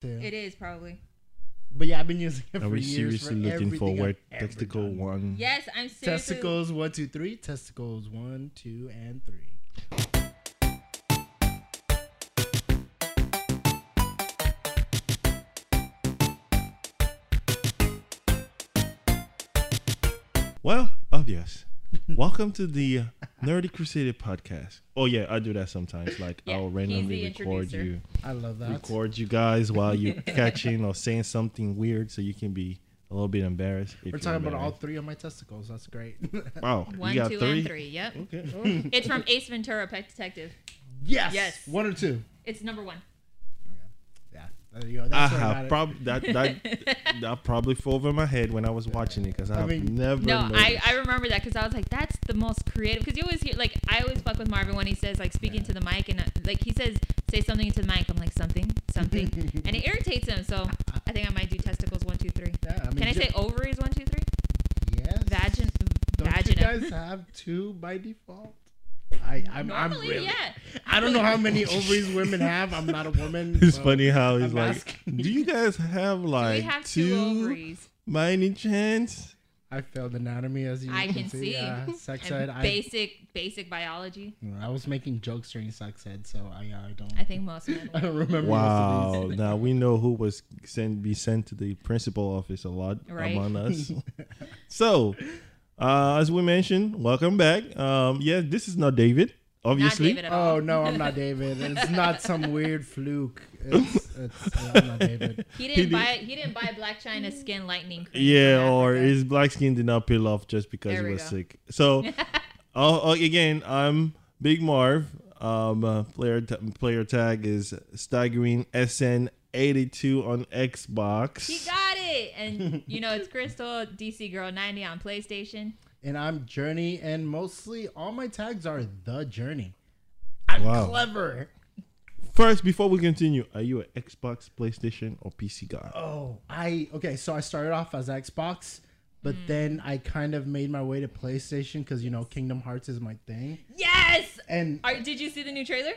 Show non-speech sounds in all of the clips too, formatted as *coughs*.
too. It is probably. But yeah, I've been using it Are for we years. seriously for looking for where I've testicle done. one? Yes, I'm seriously. Testicles one, two, three. Testicles one, two, and three. Well, obvious. Welcome to the Nerdy Crusader podcast. Oh yeah, I do that sometimes. Like Yeah, I'll randomly record introducer. you, I love that. record you guys while you're *laughs* catching or saying something weird, so you can be a little bit embarrassed. We're you're talking about all three of my testicles. That's great. *laughs* Wow, One, you got two, three. and three. Yep. Okay. It's from Ace Ventura: Pet Detective. yes. Yes. One or two. It's number one. Yeah. There you go. I That's I have prob that that *laughs* that probably flew over my head when I was watching it because I, I have mean- never. No, I, noticed. I remember that because I was like, that's the most creative. Because you always hear, like, I always fuck with Marvin when he says, like, speaking to the mic and, uh, like, he says, say something into the mic. I'm like, something, something. *laughs* and it irritates him. So I think I might do testicles one, two, three. Yeah, I mean, Can I ju- say ovaries one, two, three? yes? Vagin, Don't you vagina. guys have two by default? I, I'm, I'm really. yeah. I don't know how *laughs* many ovaries women have. I'm not a woman. *laughs* It's so funny how he's I'm like, asking. "Do you guys have *laughs* like have two, ovaries. by any chance?" I failed anatomy as you I can, can see. Yeah, sex And ed. I, basic, basic biology. I was making jokes during sex ed, so I, I don't. I think most men. I don't remember. Wow. Most of these. now we know who was sent be sent to the principal office a lot Right. among us. so, uh, as we mentioned, welcome back. Um, yeah, this is not David, Not obviously. David at all. Oh no, I'm not David. It's not some weird fluke. It's, it's I'm not David. *laughs* He He didn't did- buy. He didn't buy Black China skin lightning cream. Yeah, or his black skin did not peel off just because There he was go. sick. So, *laughs* uh, again, I'm Big Marv. Um, uh, player ta- player tag is staggering SN82 on Xbox. He got it, and you know it's Crystal DC Girl 90 on PlayStation. And I'm Journey, and mostly all my tags are the Journey. I'm Wow. clever. First, before we continue, are you an Xbox, PlayStation, or PC guy? Oh, I okay. So I started off as Xbox, but Hmm. then I kind of made my way to PlayStation because you know Kingdom Hearts is my thing. Yes. And Are, did you see the new trailer?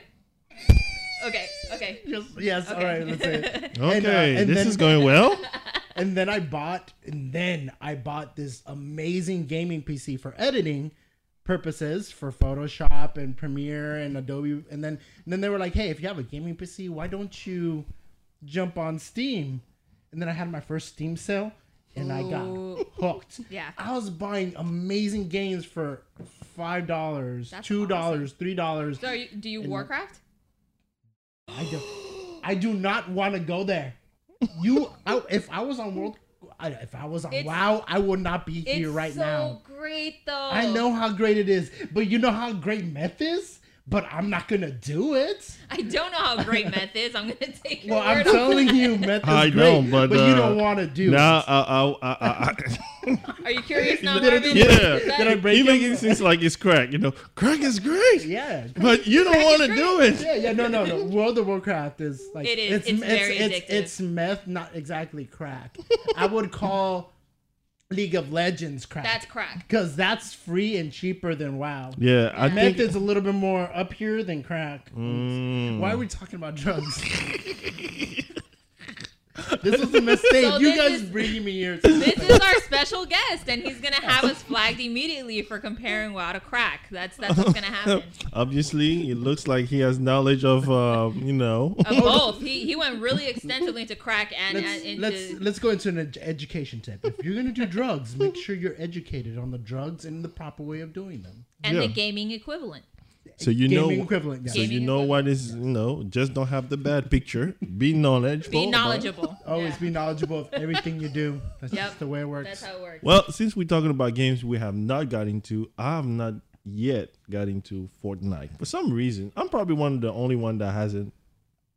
Okay. Okay. yes, yes. All right, let's say it. *laughs* Okay, And, uh, and this then- is going well. *laughs* And then I bought, and then I bought this amazing gaming PC for editing purposes for Photoshop and Premiere and Adobe. And then, and then they were like, "Hey, if you have a gaming PC, why don't you jump on Steam?" And then I had my first Steam sale, and I got hooked. Yeah. I was buying amazing games for five dollars, two dollars, three dollars. So are you, do you Warcraft? I do, I do not want to go there. You, I, if I was on World, if I was on It's- WoW, I would not be here it's right so now. great though. I know how great it is, but you know how great meth is. But I'm not gonna do it. I don't know how great *laughs* meth is. I'm gonna take your Well, I'm word on telling you, meth is I great, know, but, you uh, don't want to do now, it. uh, uh, uh, uh, *laughs* Are you curious *laughs* now, Did I Marvin? do- yeah, Is Did I break you make it seem like it's crack. You know, crack is great, Yeah. but you don't want to do it. Yeah, yeah, no, no, no. *laughs* World of Warcraft is like It is. It's very it's, addictive. it's meth, not exactly crack. *laughs* I would call League of Legends crack. That's crack. because that's free and cheaper than WoW. Yeah, I Yeah. Meth think. is a little bit more up here than crack. Mm. Why are we talking about drugs? This was a mistake. So you guys is- bringing me here. This *laughs* is our special guest, and he's gonna have us flagged immediately for comparing WoW to crack. That's that's what's gonna happen. *laughs* Obviously, it looks like he has knowledge of, uh, you know. Of *laughs* both, he he went really extensively into crack and, Let's, and into let's let's go into an ed- education tip. If you're gonna do drugs, make sure you're educated on the drugs and the proper way of doing them. and Yeah. the gaming equivalent. So you know, equivalent. so Yeah. you Gaming know what is, you know, just don't have the bad picture. Be knowledgeable. Be about- knowledgeable. Always Yeah. be knowledgeable of everything you do. That's Yep. just the way it works. That's how it works. Well, since we're talking about games we have not got into, I have not yet got into Fortnite for some reason. I'm probably one of the only one that hasn't.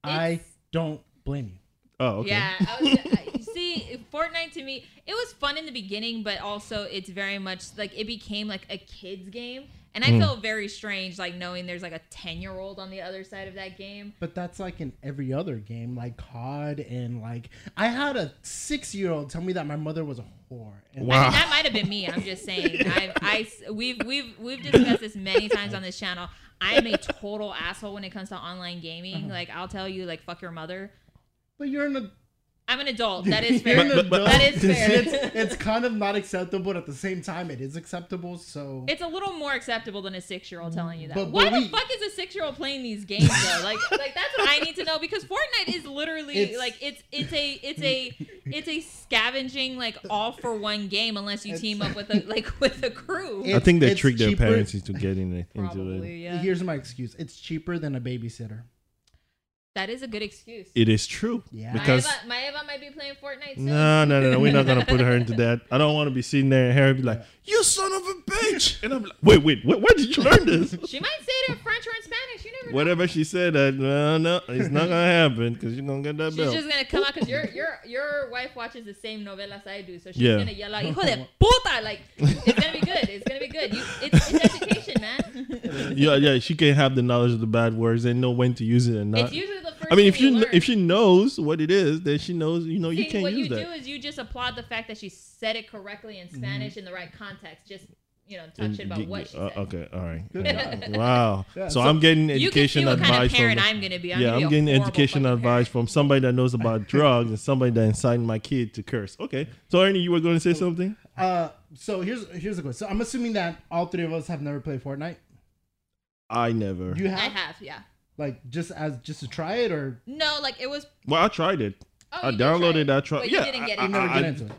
I don't blame you. Oh, okay. Yeah, I was, I- *laughs* see, Fortnite to me, it was fun in the beginning, but also it's very much like it became like a kids game, and I Mm. felt very strange like knowing there's like a ten year old on the other side of that game. But that's like in every other game, like COD and like I had a six year old tell me that my mother was a whore. And I Wow. mean, that might have been me. I'm just saying. *laughs* I, I, we've, we've, we've discussed this many times on this channel. I am a total asshole when it comes to online gaming. Uh-huh. Like, I'll tell you, like, fuck your mother. But you're an I'm an adult. That is *laughs* fair. an But- but- That is fair. It's, it's kind of not acceptable, but at the same time, it is acceptable. So It's a little more acceptable than a six year old telling you that. But- Why but the we- fuck is a six year old playing these games though? Like, like that's what I need to know because Fortnite is literally It's- like it's it's a it's a it's a scavenging like all for one game unless you team up with a like *laughs* with a crew. It- I think they trick their parents into getting it, into it. Probably, yeah. here's my excuse: it's cheaper than a babysitter. That is a good excuse. It is true. Yeah. Because Maeva, Maeva might be playing Fortnite soon. no, no, no, no, we're not gonna put her into *laughs* that. I don't want to be sitting there and Harry be like, "You son of a bitch," and I'm like, "Wait, wait, where, where did you learn this?" *laughs* She might say it in French or in Spanish. You never know. Whatever she said, that no, no, it's not gonna happen because you're gonna get that She's bill. just gonna come out because your your your wife watches the same novelas I do, so she's Yeah. gonna yell out "Hijo de puta!" Like it's gonna be good. It's gonna be good. You, it's, it's education, man. yeah, yeah, she can have the knowledge of the bad words and know when to use it and not. it's usually the first. I mean, if thing you you learn. if she knows what it is, then she knows. You know, you can't what use you that. do is you just applaud the fact that she said it correctly in Spanish in the right context. Just you know, talk And shit about g- what she uh, said. okay, all right. Good Yeah. *laughs* Wow. *laughs* Yeah, so, so- I'm getting You can see education what kind of advice parent from. I'm gonna be. I'm yeah, gonna I'm getting education advice parent. from somebody that knows about *laughs* drugs and somebody that incited my kid to curse. Okay. So Ernie, you were going to say something? Uh, so here's here's the question. So I'm assuming that all three of us have never played Fortnite. I never. You have. I have, have, yeah. Like just as just to try it, or No, like it was. well, I tried it. Oh, I you did try downloaded it, that. Try- but yeah, you didn't get I- it. you never I- get I- into it.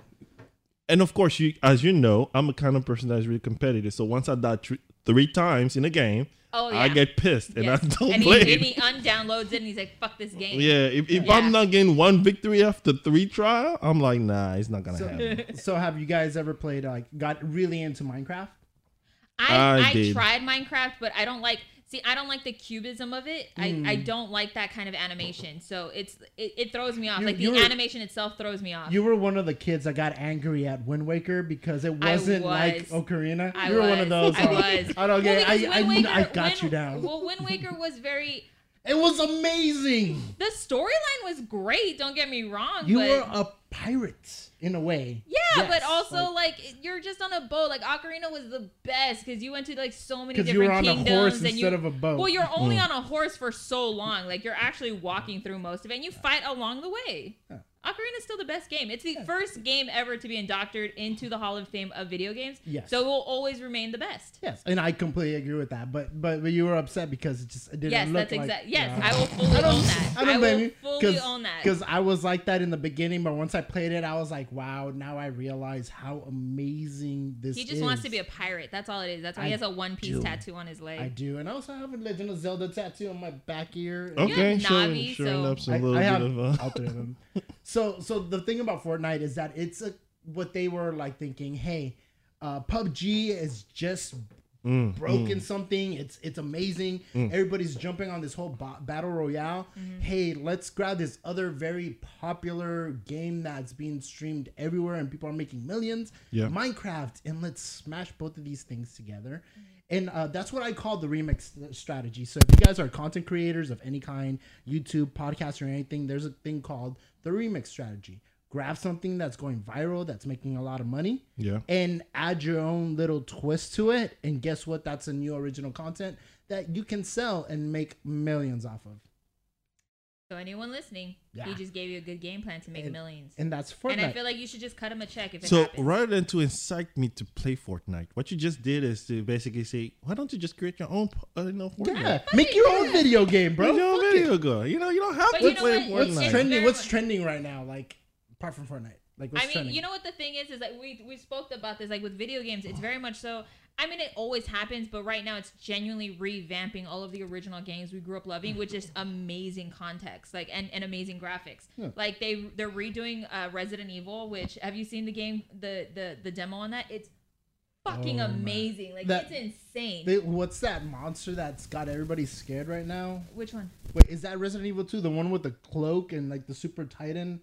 And of course, you as you know, I'm a kind of person that's really competitive. So once I die thr- three times in a game, Oh yeah. I get pissed and Yes. I don't and play. he, it. and he undownloads it and he's like, "Fuck this game." Yeah, if, if Yeah. I'm not getting one victory after three trial, I'm like, nah, it's not gonna happen. So, *laughs* so have you guys ever played like got really into Minecraft? I, I I, tried Minecraft, but I don't like. See, I don't like the cubism of it. I, I Mm. don't like that kind of animation. So it's it, it throws me off. You- like the were- animation itself throws me off. You were one of the kids that got angry at Wind Waker because it wasn't like was. Ocarina. I you were was. one of those. *laughs* I was. I don't get. Well, I, I, Wind I got Wind- you down. Well, Wind Waker was very. It was amazing. The storyline was great. Don't get me wrong. You but, were a pirate in a way. Yeah, Yes, but also like- like, you're just on a boat. Like Ocarina was the best because you went to like so many because you different were on a kingdoms horse and instead you. of a boat. well, you're only Mm. on a horse for so long. Like you're actually walking through most of it, and you fight along the way. Yeah. Ocarina is still the best game. It's the Yeah. first game ever to be indoctored into the Hall of Fame of video games. Yes. So it will always remain the best. yes, and I completely agree with that. But but, but you were upset because it just it didn't Yes, look that's like. exact. Yes, yeah. I will *laughs* fully I don't- own that. *laughs* I don't blame will you, fully 'cause- own that. Because I was like that in the beginning, but once I played it, I was like, "Wow!" Now I realize how amazing this. Is. He just is. wants to be a pirate. That's all it is. That's why he has a one piece do. tattoo on his leg. I do, and I also have a Legend of Zelda tattoo on my back ear. Okay, have showing, Navi, showing so- up some I, little I have bit of. Uh, all three of them. *laughs* So, so the thing about Fortnite is that it's a what they were like thinking. Hey, uh, PUBG is just mm, broken mm. something. It's it's amazing. Everybody's jumping on this whole ba- battle royale. Hey, let's grab this other very popular game that's being streamed everywhere and people are making millions. Yeah. Minecraft, and let's smash both of these things together. And uh, that's what I call the remix strategy. So if you guys are content creators of any kind, YouTube, podcast, or anything, there's a thing called the remix strategy. Grab something that's going viral, that's making a lot of money, Yeah. and add your own little twist to it. And guess what? That's a new original content that you can sell and make millions off of. So anyone listening, Yeah. he just gave you a good game plan to make And- millions. And that's Fortnite. And I feel like you should just cut him a check if it So happens. rather than to incite me to play Fortnite, what you just did is to basically say, why don't you just create your own, uh, you know, Fortnite? yeah, make your own video game, bro. Make your own video it. go. You know, you don't have But to you know play what? What's Fortnite. It's trending? What's trending right now? Like apart from Fortnite, like what's I mean, trending? you know what the thing is is that we we spoke about this like with video games. It's very much so. I mean, it always happens, but right now it's genuinely revamping all of the original games we grew up loving, with just amazing context, like and, and amazing graphics. Yeah. Like they they're redoing uh, Resident Evil, which have you seen the game the the the demo on that? It's fucking Oh, amazing. Like That- it's insane. They- what's that monster that's got everybody scared right now? Which one? Wait, is that Resident Evil 2, the one with the cloak and like the super titan?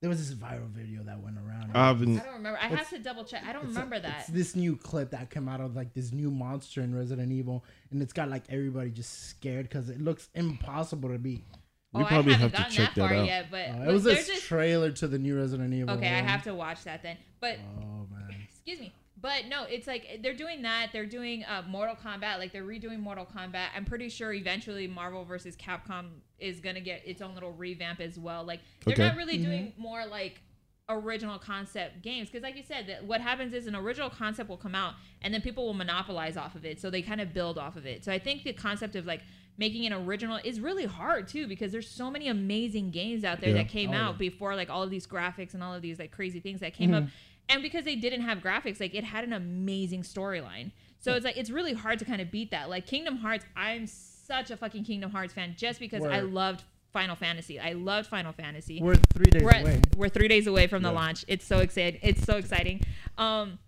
There was this viral video that went around. I've I don't remember. I have to double check. I don't remember a- remember It's this new clip that came out of like this new monster in Resident Evil, and it's got like everybody just scared because it looks impossible to beat. we oh, probably I have haven't to gotten check that far that out. yet, but, Uh, but it was there's this this- trailer to the new Resident Evil. Okay, I have to watch that then. But Oh man. *laughs* excuse me. But no, it's like they're doing that. They're doing uh, Mortal Kombat, like they're redoing Mortal Kombat. I'm pretty sure eventually Marvel versus Capcom is gonna get its own little revamp as well. Like they're Okay. not really doing more like original concept games because like you said that what happens is an original concept will come out and then people will monopolize off of it so they kind of build off of it so i think the concept of like making an original is really hard too because there's so many amazing games out there Yeah. that came Oh, out yeah. before like all of these graphics and all of these like crazy things that came up and because they didn't have graphics like it had an amazing storyline so it's like it's really hard to kind of beat that like kingdom hearts i'm such a fucking kingdom hearts fan just because i loved final fantasy i loved final fantasy We're three days we're, at- away. we're three days away from the Yeah. launch. It's so exciting. It's so exciting. Um,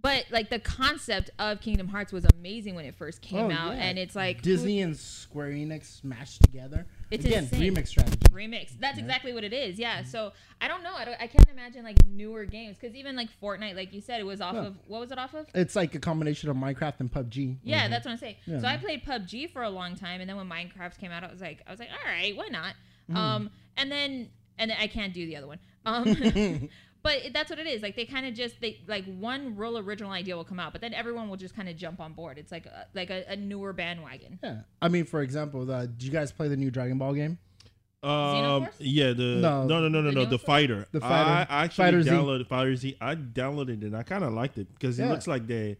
but like the concept of Kingdom Hearts was amazing when it first came Oh, out, yeah. and it's like Disney and Square Enix smashed together. It's Again, insane. remix strategy. Remix. That's exactly what it is. Yeah. Mm-hmm. So I don't know. I, don't, I can't imagine like newer games because even like Fortnite, like you said, it was off Yeah. of what was it off of? It's like a combination of Minecraft and PUBG. Yeah, that's what I'm saying. Yeah. So I played PUBG for a long time, and then when Minecraft came out, I was like, I was like, all right, why not? Mm-hmm. Um, and then and then I can't do the other one. *laughs* Um, *laughs* but it- that's what it is. Like they kind of just they like one real original idea will come out, but then everyone will just kind of jump on board. It's like a, like a, a newer bandwagon. Yeah. I mean, for example, the, did you guys play the new Dragon Ball game? Um, yeah, the No. no, no, no, no, The no, the fighter. The fighter. I actually Fighter Z. downloaded Fighter Z. I downloaded it and I kind of liked it because it Yeah. looks like they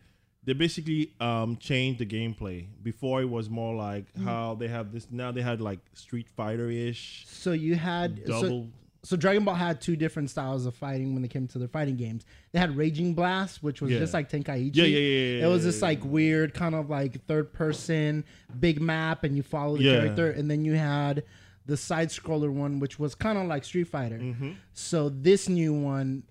they basically um changed the gameplay. Before it was more like Mm. how they have this now. They had like Street Fighter ish So you had so, double. so Dragon Ball had two different styles of fighting when it came to their fighting games. They had Raging Blast, which was Yeah. just like Tenkaichi. Yeah, yeah, yeah, yeah, It was yeah, this yeah, like yeah. weird kind of like third person big map, and you follow the Yeah. character, and then you had the side scroller one, which was kind of like Street Fighter. Mm-hmm. So this new one,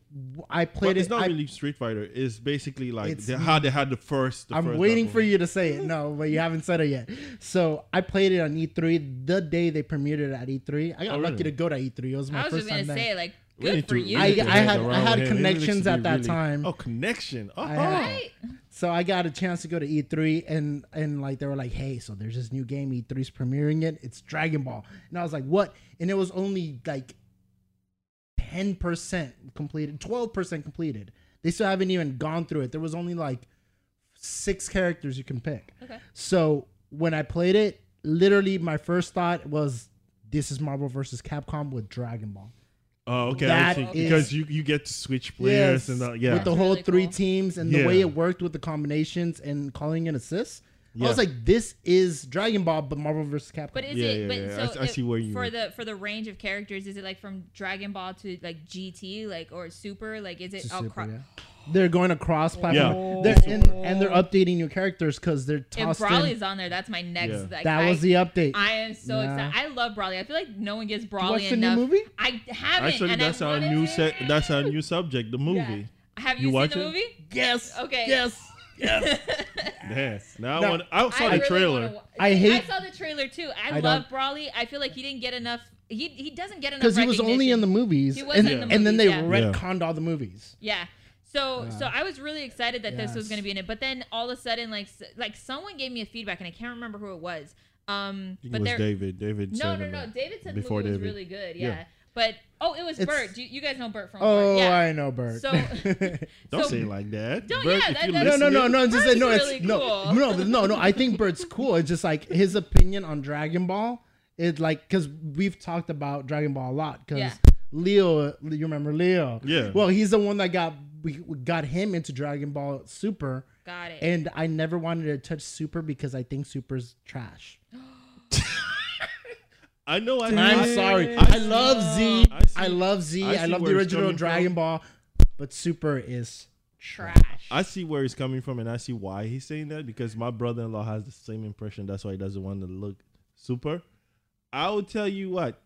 I played But it's it. not I, really Street Fighter. It's basically like It's- the, how they had the first. The I'm first waiting level. for you to say it. No, but you haven't said it yet. So I played it on E3 the day they premiered it at E3. I got Oh, lucky really? to go to E3. It was my I was first just gonna time there. say like We good need for you. I- I had- I had with him. He looks connections at that really- time. Oh, connection. Oh, I had- right? So I got a chance to go to E3 and and like they were like, hey, so there's this new game E3's premiering it. It's Dragon Ball, and I was like, what? And it was only like ten percent completed, twelve percent completed. They still haven't even gone through it. There was only like six characters you can pick. Okay. So when I played it, literally my first thought was, this is Marvel versus Capcom with Dragon Ball. Oh, okay. That I is- because you you get to switch players and uh, yeah. with the whole really three cool. teams and the way it worked with the combinations and calling in assists. I was like, this is Dragon Ball, but Marvel vs. Capcom. But is Yeah, it? yeah, but yeah. I so s- I it- see where you- for the for the range of characters. Is it like from Dragon Ball to like GT, like or Super? Like is it all super, cro- yeah. They're going across platform. Yeah. They're, and, and they're updating new characters because they're If tossed in. Broly's on there, that's my next. Yeah. Like, That I, was the update. I am so Yeah. excited. I love Broly. I feel like no one gives Broly watched the new enough. movie? I haven't. Actually, and that's I our wanted new to. set. That's our new subject, the movie. Yeah. Have You you, watch seen the it? movie? yes. Okay. Yes. Yes. *laughs* Yes. Now, No, I, want, I saw I the really trailer. wanna wa- I hate- I saw the trailer too. I, I love don't- Broly. I feel like he didn't get enough. He he doesn't get enough. Because he was only in the movies. He was and, in the and then they movies, yeah. retconned all the movies. Yeah. So Yeah. so I was really excited that this was going to be in it, but then all of a sudden, like like someone gave me a feedback, and I can't remember who it was. Um, but it was David. David no, said no, no. uh, David said the before movie was really good. Yeah. Yeah. But oh, it was It's- Bert. You, you guys know Bert from Oh, Bert. Yeah. I know, Bert. So- *laughs* Don't So- say it like that. Don't- Bert, yeah, that- you that- no, no, no, no. Just Bert's no, it's really no, cool. no, no, no. I think Bert's cool. It's just like his opinion on Dragon Ball. It's like because we've talked about Dragon Ball a lot. Because Yeah. Leo, you remember Leo? Yeah. Well, he's the one that got we we got him into Dragon Ball Super, Got it. and I never wanted to touch Super because I think Super's trash. *laughs* I know. I I'm sorry. I I love Z. I see- I love Z. I I love the original Dragon from. Ball, but Super is Trash. I see where he's coming from, and I see why he's saying that because my brother-in-law has the same impression. That's why he doesn't want to look super. I will tell you what.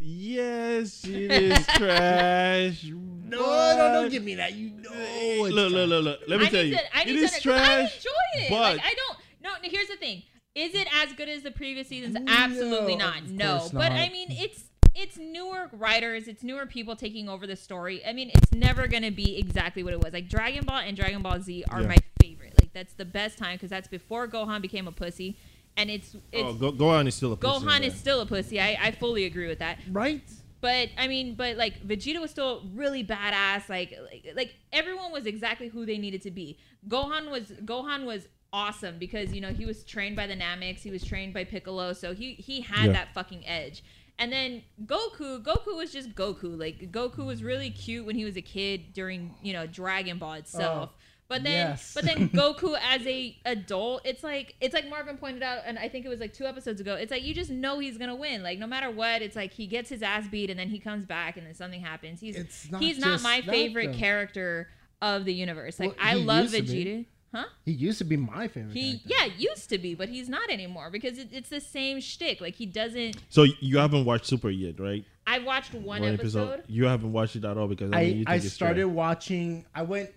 Yes, it *laughs* is trash. no, no, don't give me that. You know, it's look, look, look, look. Let me I tell you, to, I it need is to, 'cause trash. I enjoy it. but- like I don't. No, no, here's the thing. Is it as good as the previous seasons? Absolutely not. of No, course but. I mean, it's it's newer writers, it's newer people taking over the story. I mean, it's never gonna be exactly what it was. Like Dragon Ball and Dragon Ball Z are Yeah. my favorite. Like that's the best time because that's before Gohan became a pussy, and it's oh, it's oh, go, go on, is still a pussy, Gohan is still a pussy. I I fully agree with that. right. But I mean, but like Vegeta was still really badass. Like, like, like everyone was exactly who they needed to be. Gohan was Gohan was awesome because you know he was trained by the Nameks, he was trained by Piccolo, so he he had Yeah. that fucking edge. And then Goku, Goku was just Goku. Like Goku was really cute when he was a kid during you know Dragon Ball itself. Oh, but then, yes. but then *laughs* Goku as a adult, it's like it's like Marvin pointed out, and I think it was like two episodes ago. It's like you just know he's gonna win. Like no matter what, it's like he gets his ass beat, and then he comes back, and then something happens. He's It's not he's not my favorite though. character of the universe. Like Well, I love used to be. Vegeta. Huh? He used to be my favorite. He character. yeah used to be, but he's not anymore because it, it's the same shtick. Like he doesn't. So you haven't watched Super yet, right? I watched one, episode. You haven't watched it at all because I, mean, you I, I it's started trash. watching. I went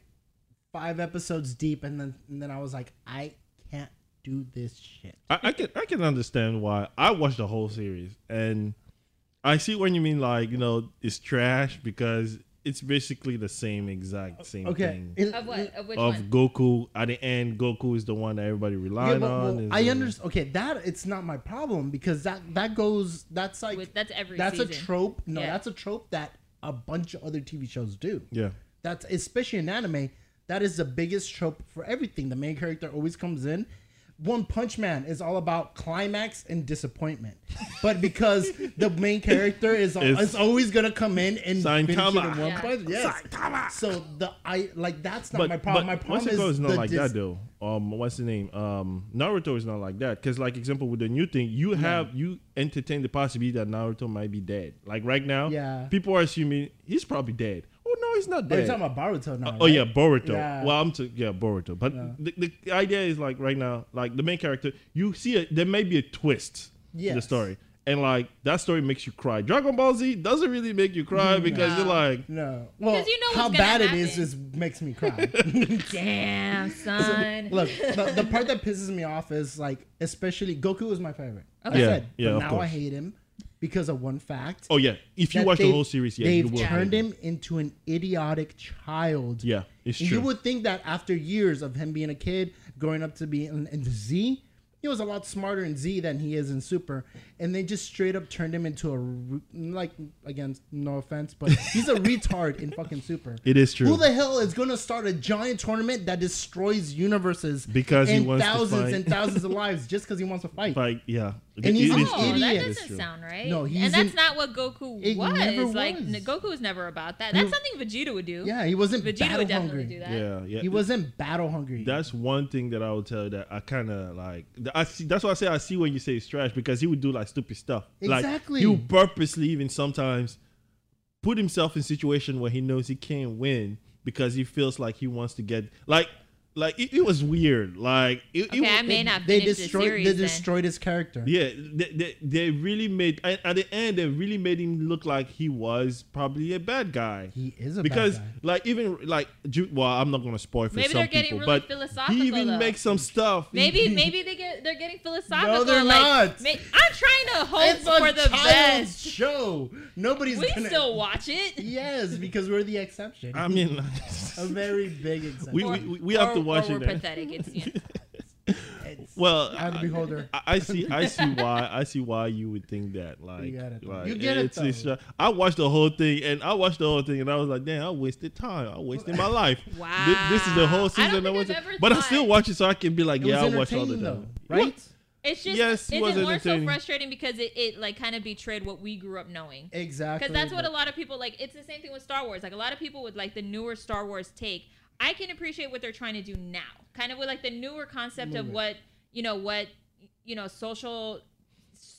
five episodes deep, and then and then I was like, I can't do this shit. I, I can I can understand why. I watched the whole series and I see what you mean. Like you know, it's trash because it's basically the same exact same Okay, thing. It- Of what? Of which of one? Goku at the end, Goku is the one that everybody Yeah, relied but, on. well, I understand. Okay, that it's not my problem because that that goes. That's like With, that's every that's season. a trope. No, Yeah. that's a trope that a bunch of other TV shows do. Yeah, That's especially in anime. That is the biggest trope for everything. The main character always comes in. One Punch Man is all about climax and disappointment, but because the main character is, It's- is always gonna come in and finish it in one Yeah. punch. Yes. So the I like that's not but my problem. my problem Once is it goes, not the like dis- that though. Um, what's the name? Um, Naruto is not like that because, like, example with the new thing, you have you entertain the possibility that Naruto might be dead. Like right now, Yeah. people are assuming he's probably dead. Oh no, he's not Oh, you're dead. talking about Boruto now. Oh right? yeah, Boruto. Yeah. Well, I'm to yeah Boruto, but the, the idea is like right now, like the main character, you see it. There may be a twist in the story, and like that story makes you cry. Dragon Ball Z doesn't really make you cry mm-hmm. because you're like, No. Well, Because you know how what's gonna bad it is just makes me cry. *laughs* *laughs* Damn, son. Look, the, the part that pisses me off is like, especially Goku was my favorite. Like Okay. I Yeah, said, yeah, but of now I hate him because of one fact. oh yeah. If you watch the whole series, yeah, you they've will. turned him into an idiotic child. Yeah, it's And true. You would think that after years of him being a kid, growing up to be in, in Z, he was a lot smarter in Z than he is in Super, and they just straight up turned him into a like again, no offense, but *laughs* he's a retard in fucking Super. it is true. Who the hell is gonna start a giant tournament that destroys universes Because he and wants to thousands fight. and thousands of *laughs* lives just because he wants to fight? like yeah, And he's It an is Oh, true. that idiot. It is doesn't sound right. No, he's and that's an- not what Goku was. never Like was. n- Goku was never about that. That's You- something Vegeta would do. yeah, he wasn't Vegeta battle would definitely hungry. do that. Yeah, yeah. He wasn't battle hungry. That's one thing that I would tell you that I kind of like. I see. That's why I say I see when you say it's trash because he would do like stupid stuff. Exactly. Like he would purposely even sometimes put himself in situation where he knows he can't win because he feels like he wants to get like like it, it was weird. Like it, it Okay, I was- may not they finish the destroyed. series. They then. destroyed his character. Yeah, they, they, they really made at at the end they really made him look like he was probably a bad guy. He is a because bad guy. like even like Ju- well I'm not gonna spoil for Maybe some they're getting people, really but philosophical, he even though. makes some stuff. Maybe maybe they get they're getting philosophical. No, they're like, not. ma- I'm trying to hope It's a for the child's best. show. Nobody's We gonna. still watch it. Yes, because we're the exception. I mean, *laughs* a very big exception. we, we, we, we have to watch or. We're pathetic. It's *laughs* you know. It's Well, eye of the I, beholder. I, I see. I see why. I see why you would think that. Like, get it, though. like You get it, it's, it's, though. I watched the whole thing, and I watched the whole thing, and I was like, "Damn, I wasted time. I wasted my life. *laughs* Wow. Thi- This, is the I whole don't season. think I watched I've ever but I thought- still watch it, so I can be like, It "Yeah, I was watched all the entertaining time." though, right? What? It's just Yes, it it's was more so frustrating because it, it like kind of betrayed what we grew up knowing. Exactly. Because that's what a lot of people like. It's the same thing with Star Wars. Like a lot of people with like the newer Star Wars take. I can appreciate what they're trying to do now, kind of with like the newer concept of what you know, what you know, social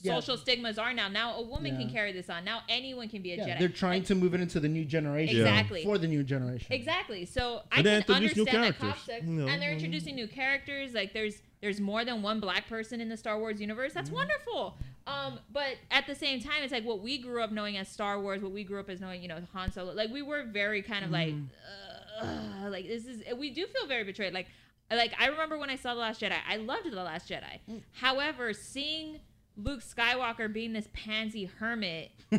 Yeah. social stigmas are now. Now a woman can carry this on. Now anyone can be a Yeah, Jedi. they're trying And- to move it into the new generation. Exactly. For the new generation. Exactly. So I And they can introduce new understand that characters, concept, you and they're introducing new characters. Like there's there's more than one black person in the Star Wars universe. That's wonderful. Um, but at the same time, it's like what we grew up knowing as Star Wars, what we grew up as knowing, you know, Han Solo. Like we were very kind of like, uh, *sighs* like this is we do feel very betrayed. Like like I remember when I saw the Last Jedi, I loved the Last Jedi. Mm. However, seeing Luke Skywalker being this pansy hermit *laughs*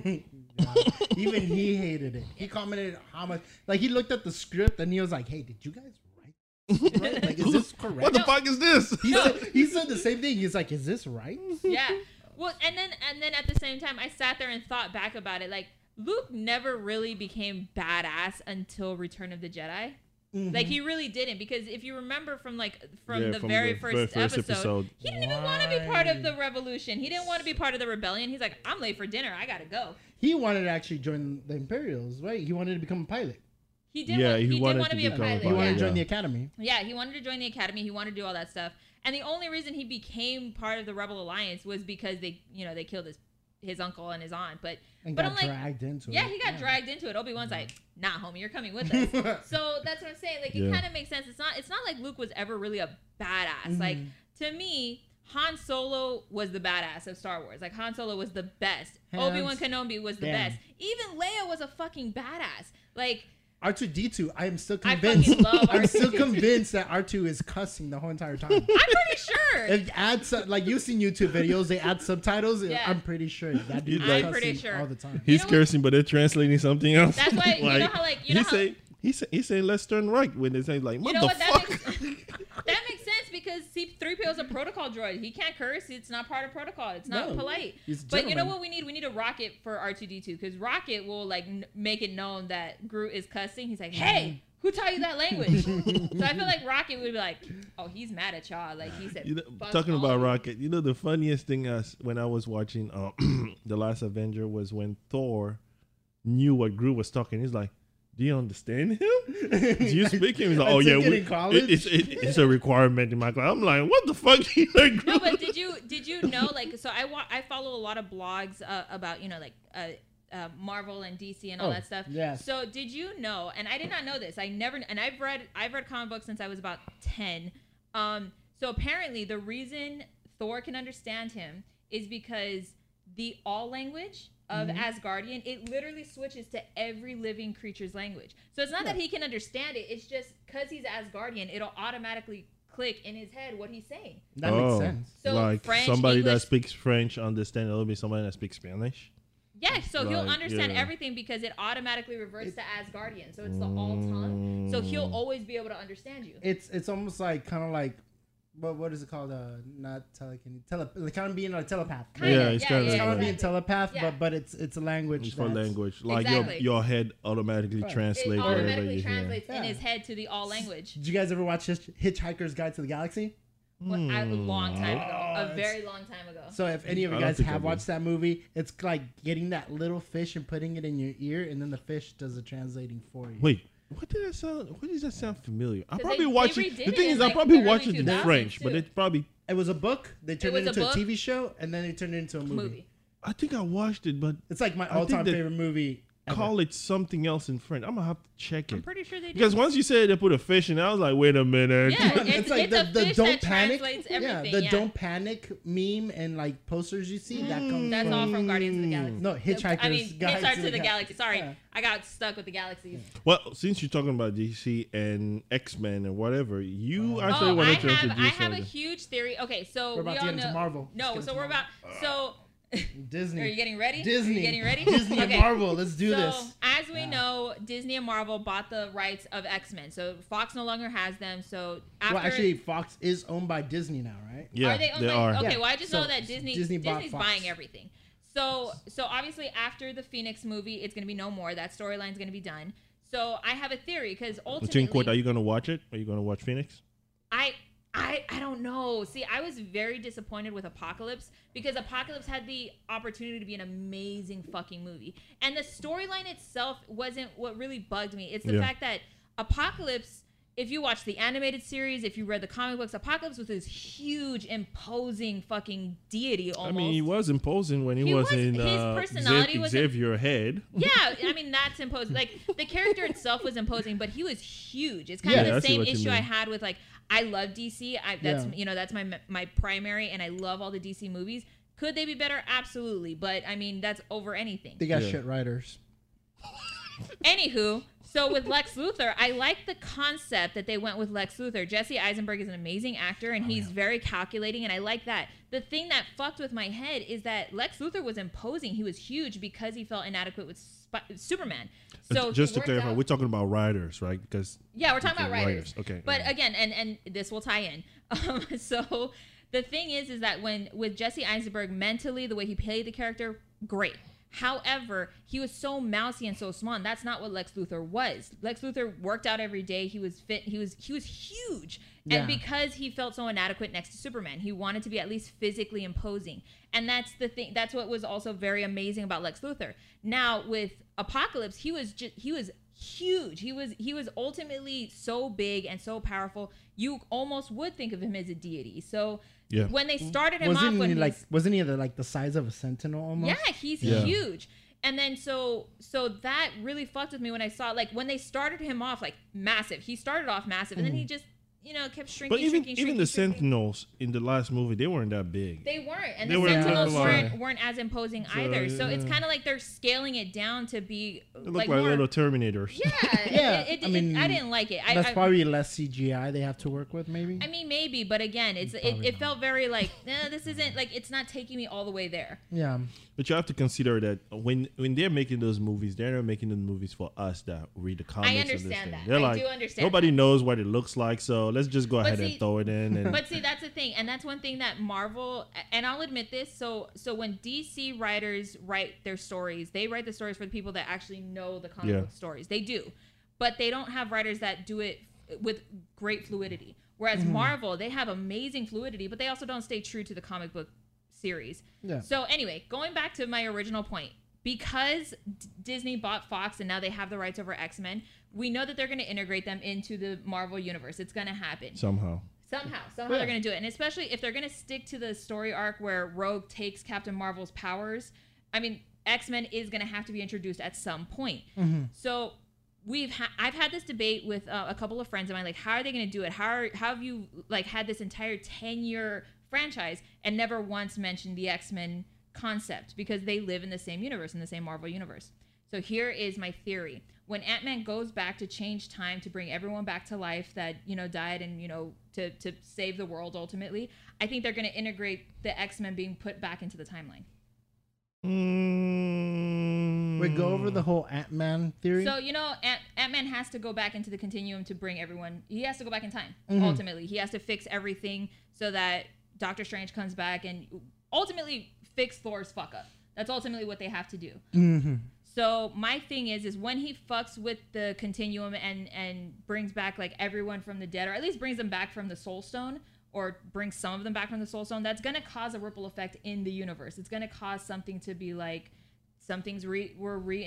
Even he hated it. He commented how much. Like he looked at the script and he was like, "Hey, did you guys write? right? *laughs* Like, is this correct?" What the No. fuck is this? He said, he said the same thing. He's like, "Is this right?" yeah. Well, and then and then at the same time, I sat there and thought back about it. Like Luke never really became badass until Return of the Jedi. Mm-hmm. Like he really didn't because if you remember from like from Yeah, the from very the first, very first episode, episode. he didn't even want to be part of the revolution. He didn't want to be part of the rebellion. He's like, I'm late for dinner. I gotta go. He wanted to actually join the Imperials, right? He wanted to become a pilot. He did. Yeah, want, he he, did wanted want to to be a become a pilot. He wanted yeah. to join yeah. the academy. Yeah, he wanted to join the academy. He wanted to do all that stuff. And the only reason he became part of the Rebel Alliance was because they, you know, they killed his his uncle and his aunt. But And But got I'm like, dragged into it. yeah, he got dragged into it. Obi Wan's like, nah, homie, you're coming with *laughs* us. so that's what I'm saying. Like, it kind of makes sense. It's not. It's not like Luke was ever really a badass. Like Mhm. to me. Han Solo was the badass of Star Wars. Like Han Solo was the best. Obi Wan Kenobi was the down. best. Even Leia was a fucking badass. Like R2D2, I am still convinced. *laughs* I'm still convinced that R2 is cussing the whole entire time. I'm pretty sure. If add su- like you've seen YouTube videos, they add subtitles. Yeah. I'm pretty sure that dude is I'm cussing pretty sure. all the time. He's know what? cursing, but they're translating something else. That's why- you *laughs* know how, like, you know he how- say he say he say let's turn right when they say like what You know what? That fuck. makes, that makes sense C3PO is a protocol droid. He can't curse. It's not part of protocol. It's not No, polite. But you know what we need? We need a rocket for R2D2 because rocket will like n- make it known that Groot is cussing. He's like, "Hey, who taught you that language?" *laughs* so I feel like rocket would be like, "Oh, he's mad at y'all." Like he said, You know, talking about. Rocket, you know the funniest thing as when I was watching uh, *clears throat* the last Avenger was when Thor knew what Groot was talking. He's like, "Do you understand him? *laughs* Do you speak him?" He's like, "Oh yeah, we, in it- it's it, it's a requirement in my class." I'm like, "What the fuck?" *laughs* Like, No, but *laughs* did you did you know like so I wa- I follow a lot of blogs uh, about you know like uh, uh, Marvel and DC and all Oh, that stuff. Yeah. So did you know? And I did not know this. I never and I've read I've read comic books since I was about ten. Um, so apparently the reason Thor can understand him is because the all language of Mm-hmm. Asgardian it literally switches to every living creature's language. So it's not that he can understand it. It's just because he's Asgardian, it'll automatically click in his head what he's saying. That Oh, makes sense. So like French, somebody that speaks French understand a little bit somebody that speaks Spanish. Yeah, so he'll understand yeah. everything because it automatically reverts to Asgardian. So it's the all tongue. So he'll Mm. always be able to understand you. It's it's almost like kind of like, what what is it called? Uh, not telekinesis, tele, kind of being a telepath. Kinda, Yeah, it's kinda It's Yeah, kind of being telepath, Yeah. but but it's it's a language. It's for language, like Exactly. your your head automatically Right. It whatever automatically you hear. translates in Yeah. his head to the all language. Did you guys ever watch Hitch- Hitchhiker's Guide to the Galaxy? What, I, a long time ago, Oh, a very long time ago. So if any of you guys have watched that movie, it's like getting that little fish and putting it in your ear, and then the fish does the translating for you. Wait, what did that sound? What does that sound familiar? I'm probably they- they watch redid it. The thing in, is, I like, probably the watch early it in French, but it's probably. It was a book. They turned was it a into a, book? TV show, and then they turned it into a movie. movie. I think I watched it, but It's like my all-time that- favorite movie. Ever. call it something else in French. I'm gonna have to check it. I'm pretty sure they did. because once you said they put a fish in, I was like, wait a minute. Yeah, But *laughs* it's, it's, a fish that translates yeah, the yeah. don't panic meme and like posters you see that comes That's from all from Guardians of the Galaxy. no Hitchhiker's I mean, Guide Hitchhiker to to the Ga- Galaxy. Sorry, Yeah. I got stuck with the galaxies. well, since you're talking about DC and X Men and whatever, you oh. actually Oh, I wanted to have I introduce have a huge theory. Okay, so We're about we to all get into know. Marvel. No, so we're about. So Disney. are you getting ready? Disney. Are you getting ready? *laughs* Disney and Marvel. Let's do so, this. as we Yeah. know, Disney and Marvel bought the rights of X Men. So Fox no longer has them. So after well, actually, Fox is owned by Disney now, right? yeah, are they, owned they by, are. Okay, Yeah. well I just So, know that Disney, Disney bought Disney's Fox. buying everything. So so obviously after the Phoenix movie, it's gonna be no more. That storyline's gonna be done. So I have a theory because ultimately, Tinquit, are you gonna watch it? Are you gonna watch Phoenix? I I I don't know. See, I was very disappointed with Apocalypse because Apocalypse had the opportunity to be an amazing fucking movie. And the storyline itself wasn't what really bugged me. It's the Yeah. fact that Apocalypse if you watch the animated series, if you read the comic books, Apocalypse was this huge, imposing fucking deity almost. I mean, he was imposing when he, He was, was- in his uh, personality was- Xavier Head. Yeah, *laughs* I mean that's imposing. Like the character itself was imposing, but he was huge. It's kind Yeah, of the same issue I had with like I love DC. I that's Yeah. you know that's my my primary, and I love all the DC movies. Could they be better? Absolutely, but I mean that's over anything. They got Yeah. shit writers. Anywho, so with Lex Luthor, I like the concept that they went with Lex Luthor. Jesse Eisenberg is an amazing actor and oh, he's very calculating, and I like that. The thing that fucked with my head is that Lex Luthor was imposing. He was huge because he felt inadequate with Sp- Superman. So just to clarify, out- we're talking about writers, right? Because yeah, we're talking Okay, about writers. writers. Okay, But yeah. again, and and this will tie in. *laughs* Um, so the thing is, is that when with Jesse Eisenberg mentally, the way he played the character, great. However, he was so mousy and so small, and that's not what Lex Luthor was. Lex Luthor worked out every day. He was fit. He was he was huge, Yeah. and because he felt so inadequate next to Superman, he wanted to be at least physically imposing. And that's the thing. That's what was also very amazing about Lex Luthor. Now with Apocalypse, he was just he was huge. He was he was ultimately so big and so powerful. You almost would think of him as a deity. So Yeah. when they started him off, Wasn't when he like he's- wasn't he the, like the size of a sentinel almost? yeah, he's Yeah. huge. And then so so that really fucked with me when I saw like when they started him off like massive. He started off massive and then he mm. just you know kept shrinking. But even shrinking, even the shrinking, shrinking. Sentinels in the last movie, they weren't that big. They weren't, and They the were Sentinels weren't weren't as imposing So, either. So it's kind of like they're scaling it down to be They look like, like, more. little Terminators. yeah, *laughs* Yeah, It, it, I it- mean, I didn't like it. I, That's I, probably less CGI they have to work with, maybe. I mean, maybe, but again, it's it, it felt very like, nah, this isn't like it's not taking me all the way there. yeah, But you have to consider that when when they're making those movies, they're not making the movies for us that read the comics. of this understand thing. that. They're I like, do understand nobody that. knows what it looks like, so let's just go But ahead see- and throw it in. And But see, that's the thing, and that's one thing that Marvel and I'll admit this. So, so when DC writers write their stories, they write the stories for the people that actually know the comic Yeah. book stories. They do, but they don't have writers that do it with great fluidity. Whereas mm-hmm. Marvel, they have amazing fluidity, but they also don't stay true to the comic book series. Yeah. So anyway, going back to my original point, because D- Disney bought Fox and now they have the rights over X Men, we know that they're going to integrate them into the Marvel universe. It's going to happen somehow, somehow somehow Yeah. they're going to do it and especially if they're going to stick to the story arc where rogue takes captain marvel's powers i mean x-men is going to have to be introduced at some point so we've ha- i've had this debate with uh, a couple of friends of mine like how are they going to do it how, are, how have you like had this entire 10 year franchise and never once mentioned the x-men concept because they live in the same universe in the same marvel universe so here is my theory. When Ant-Man goes back to change time to bring everyone back to life that, you know, died and, you know, to, to save the world ultimately, I think they're going to integrate the X-Men being put back into the timeline. mm, we go over the whole Ant Man theory. So, you know, Ant- Ant-Man has to go back into the continuum to bring everyone, he has to go back in time, Mhm. ultimately. He has to fix everything so that Doctor Strange comes back and ultimately fix Thor's fuck up. That's ultimately what they have to do. hmm So my thing is, is when he fucks with the continuum and and brings back like everyone from the dead, or at least brings them back from the Soul Stone, or brings some of them back from the Soul Stone, that's gonna cause a ripple effect in the universe. It's gonna cause something to be like, some things re were re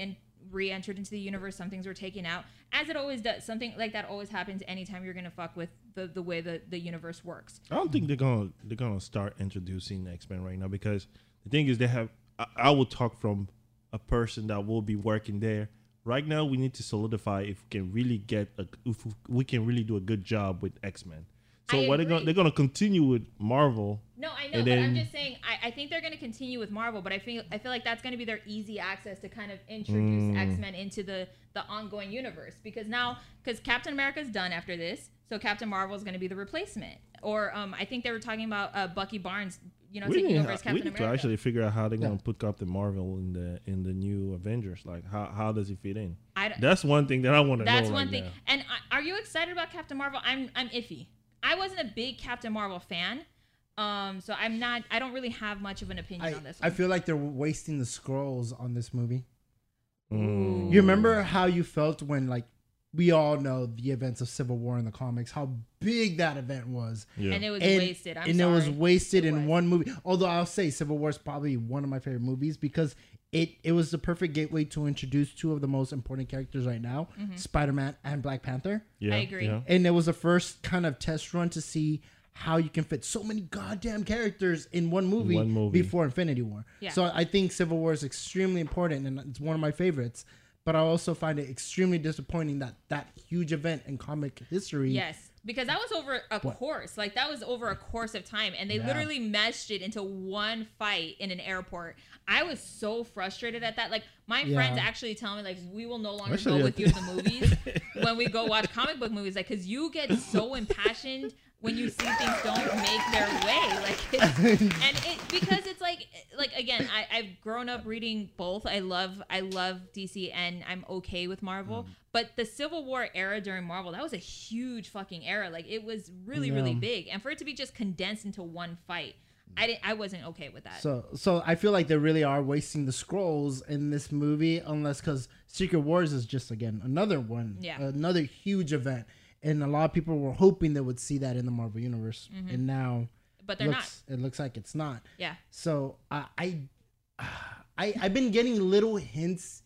re-entered into the universe, some things were taken out, as it always does. Something like that always happens anytime you're gonna fuck with the the way the the universe works. I don't think they're gonna they're gonna start introducing X Men right now because the thing is they have. I, I will talk from a person that will be working there. Right now, we need to solidify if we can really get a, if we can really do a good job with X Men. So I what they're gonna agree. they're gonna continue with Marvel. No, I know, And but I'm just saying. I, I think they're going to continue with Marvel, but I feel I feel like that's going to be their easy access to kind of introduce Mm. X Men into the the ongoing universe because now because Captain America's done after this, so Captain Marvel is going to be the replacement. Or um, I think they were talking about uh, Bucky Barnes, you know, We taking need, over as Captain we Captain need to actually figure out how they're gonna put Captain Marvel in the in the new Avengers. Like how how does he fit in? I That's one thing that I want to know. That's one right thing. now. And I, are you excited about Captain Marvel? I'm I'm iffy. I wasn't a big Captain Marvel fan, um, so I'm not. I don't really have much of an opinion I, on this. I feel like they're wasting the scrolls on this movie. Mm. You remember how you felt when like we all know the events of Civil War in the comics, how big that event was. Yeah. and it was and, wasted. I'm and sorry. it was wasted It in was. one movie. Although I'll say Civil War is probably one of my favorite movies because it it was the perfect gateway to introduce two of the most important characters right now, Mm-hmm. Spider-Man and Black Panther. yeah, I agree. Yeah. And it was the first kind of test run to see how you can fit so many goddamn characters in one movie, One movie. before Infinity War. Yeah. So I think Civil War is extremely important and it's one of my favorites. But I also find it extremely disappointing that that huge event in comic history. Yes, because that was over a What? course. Like that was over a course of time, and they Yeah. literally meshed it into one fight in an airport. I was so frustrated at that. Like my Yeah. friends actually tell me, like, we will no longer go with you to the *laughs* movies when we go watch comic book movies. Like, because you get so impassioned when you see things don't make their way. Like, it's, *laughs* and it because it's like like again I, i've grown up reading both i love i love dc and i'm okay with marvel Mm. but the civil war era during marvel that was a huge fucking era like it was really really big and for it to be just condensed into one fight I didn't. I wasn't okay with that. So, so I feel like they really are wasting the scrolls in this movie, unless because Secret Wars is just again another one, Yeah. another huge event, and a lot of people were hoping they would see that in the Marvel universe, Mm-hmm. and now but they're not. it looks like it's not. Yeah. So uh, I, *sighs* I, I've been getting little hints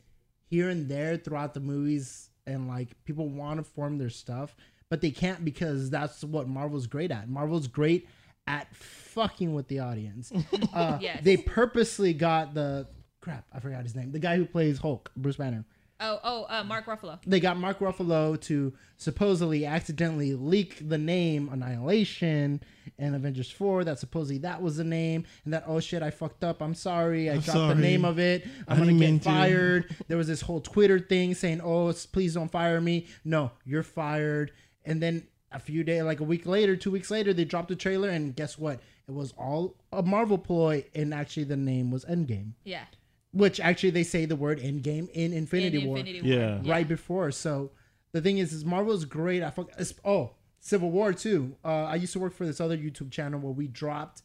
here and there throughout the movies, and like people want to form their stuff, but they can't because that's what Marvel's great at. Marvel's great at fucking with the audience. *laughs* Uh, Yes. They purposely got the crap. I forgot his name. The guy who plays Hulk, Bruce Banner. Oh, oh, uh, Mark Ruffalo. They got Mark Ruffalo to supposedly accidentally leak the name Annihilation and Avengers 4 that supposedly that was the name and that oh shit I fucked up. I'm sorry. I I'm dropped the name of it. I'm I gonna get mean to." fired. There was this whole Twitter thing saying oh please don't fire me. No you're fired. And then a few days like a week later two weeks later they dropped the trailer and guess what? It was all a Marvel ploy and actually the name was Endgame. Yeah. Which actually they say the word Endgame in Infinity in War Infinity Yeah. War. right before. So the thing is, is Marvel's great. I fuck, oh Civil War too. Uh, I used to work for this other YouTube channel where we dropped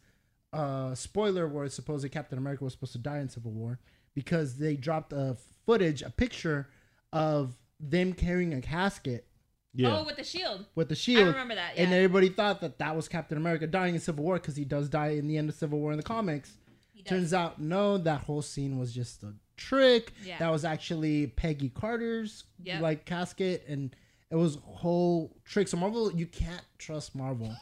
uh spoiler where it's supposed that Captain America was supposed to die in Civil War because they dropped a footage, a picture of them carrying a casket Yeah. Oh, with the shield. with the shield. I remember that, And everybody thought that that was Captain America dying in Civil War because he does die in the end of Civil War in the comics. He does. Turns out, no, that whole scene was just a trick. Yeah. That was actually Peggy Carter's Yep. like casket, and it was whole trick. So Marvel, you can't trust Marvel.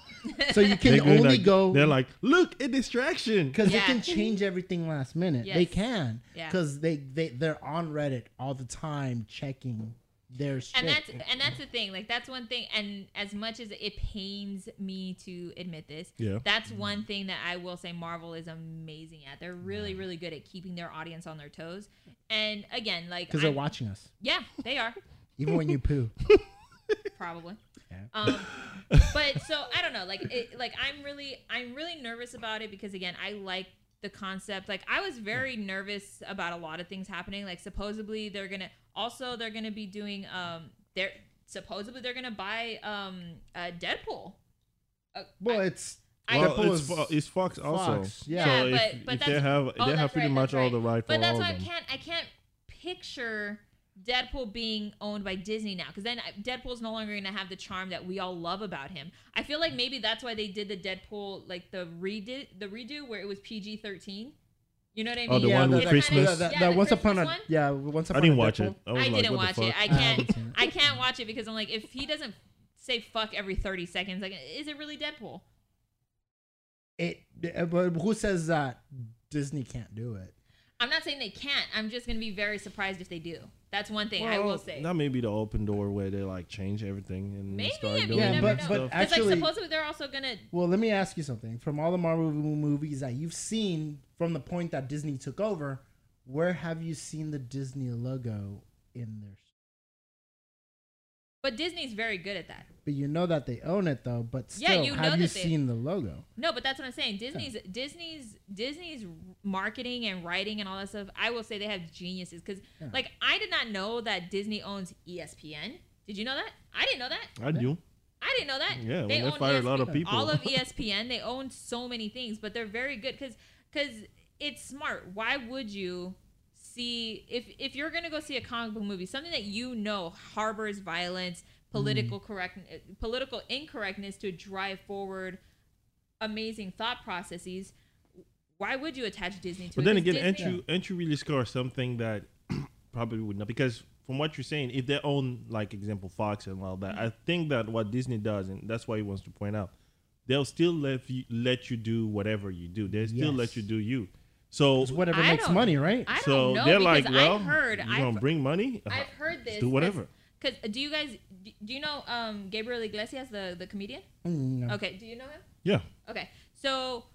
so you *laughs* can They're only like- go They're like, look, a distraction. because Yeah. they can change everything last minute. They Yes. can Yeah. because they they they're on Reddit all the time checking their shit. and that's and that's the thing like that's one thing and as much as it pains me to admit this Yeah. that's one thing that i will say marvel is amazing at. They're really really good at keeping their audience on their toes. And again like because they're watching us, yeah they are. *laughs* Even when you poo. *laughs* probably. Yeah. um *laughs* but so i don't know like it, like i'm really i'm really nervous about it because again i like the concept. Like i was very nervous about a lot of things happening. Like supposedly they're gonna also they're gonna be doing um they're supposedly they're gonna buy um uh deadpool uh, Well, I- it's I- Well, Deadpool it's, is it's Fox also. Fox, yeah. Yeah, so but- if, but if they that's- have oh, they have pretty right, much that's all the right. right for but that's all why of I can't I can't picture Deadpool being owned by Disney now because then Deadpool's no longer going to have the charm that we all love about him. I feel like maybe that's why they did the Deadpool like the redo the redo where it was PG thirteen. You know what I mean? Oh, the yeah, one with Christmas? kinda- Yeah, that, that the once upon a Christmas one? yeah, once I didn't a watch it. I, I like, didn't watch it. I I *laughs* can't. haven't seen it. I can't watch it because I'm like, if he doesn't say fuck every 30 seconds, like, is it really Deadpool? It, uh, but who says that Disney can't do it? I'm not saying they can't. I'm just gonna be very surprised if they do. That's one thing I will say. That may be the open door where they like change everything and Maybe, start I mean, doing you Yeah, but- know. but actually- like supposedly they're also gonna. Well, let me ask you something. From all the Marvel movies that you've seen from the point that Disney took over, where have you seen the Disney logo in there? But Disney's very good at that. But you know that they own it though. But Yeah, still, you know have you they- seen the logo? No, but that's what I'm saying. Disney's Disney's Disney's marketing and writing and all that stuff. I will say they have geniuses because Yeah. like I did not know that Disney owns ESPN. Did you know that? I didn't know that. I do. I didn't know that. Yeah, when they own E fire a lot of people. All of *laughs* ESPN, they own so many things, but they're very good because because it's smart. Why would you see if if you're gonna go see a comic book movie, something that you know harbors violence, political Mm. correct, political incorrectness to drive forward amazing thought processes? Why would you attach Disney to it? But it? then again, Disney- entry entry really score something that *clears throat* probably would not because from what you're saying, if they own like example Fox and all that, I think that what Disney does, and that's why he wants to point out, they'll still let you let you do whatever you do. They still Yes. let you do you. So whatever I makes don't- money, right? I so don't know they're like, well, I've heard you I've, gonna bring money? I've heard this. do whatever. Because do you guys do you know um, Gabriel Iglesias, the the comedian? Mm, no. Okay, do you know him? Yeah. Okay, so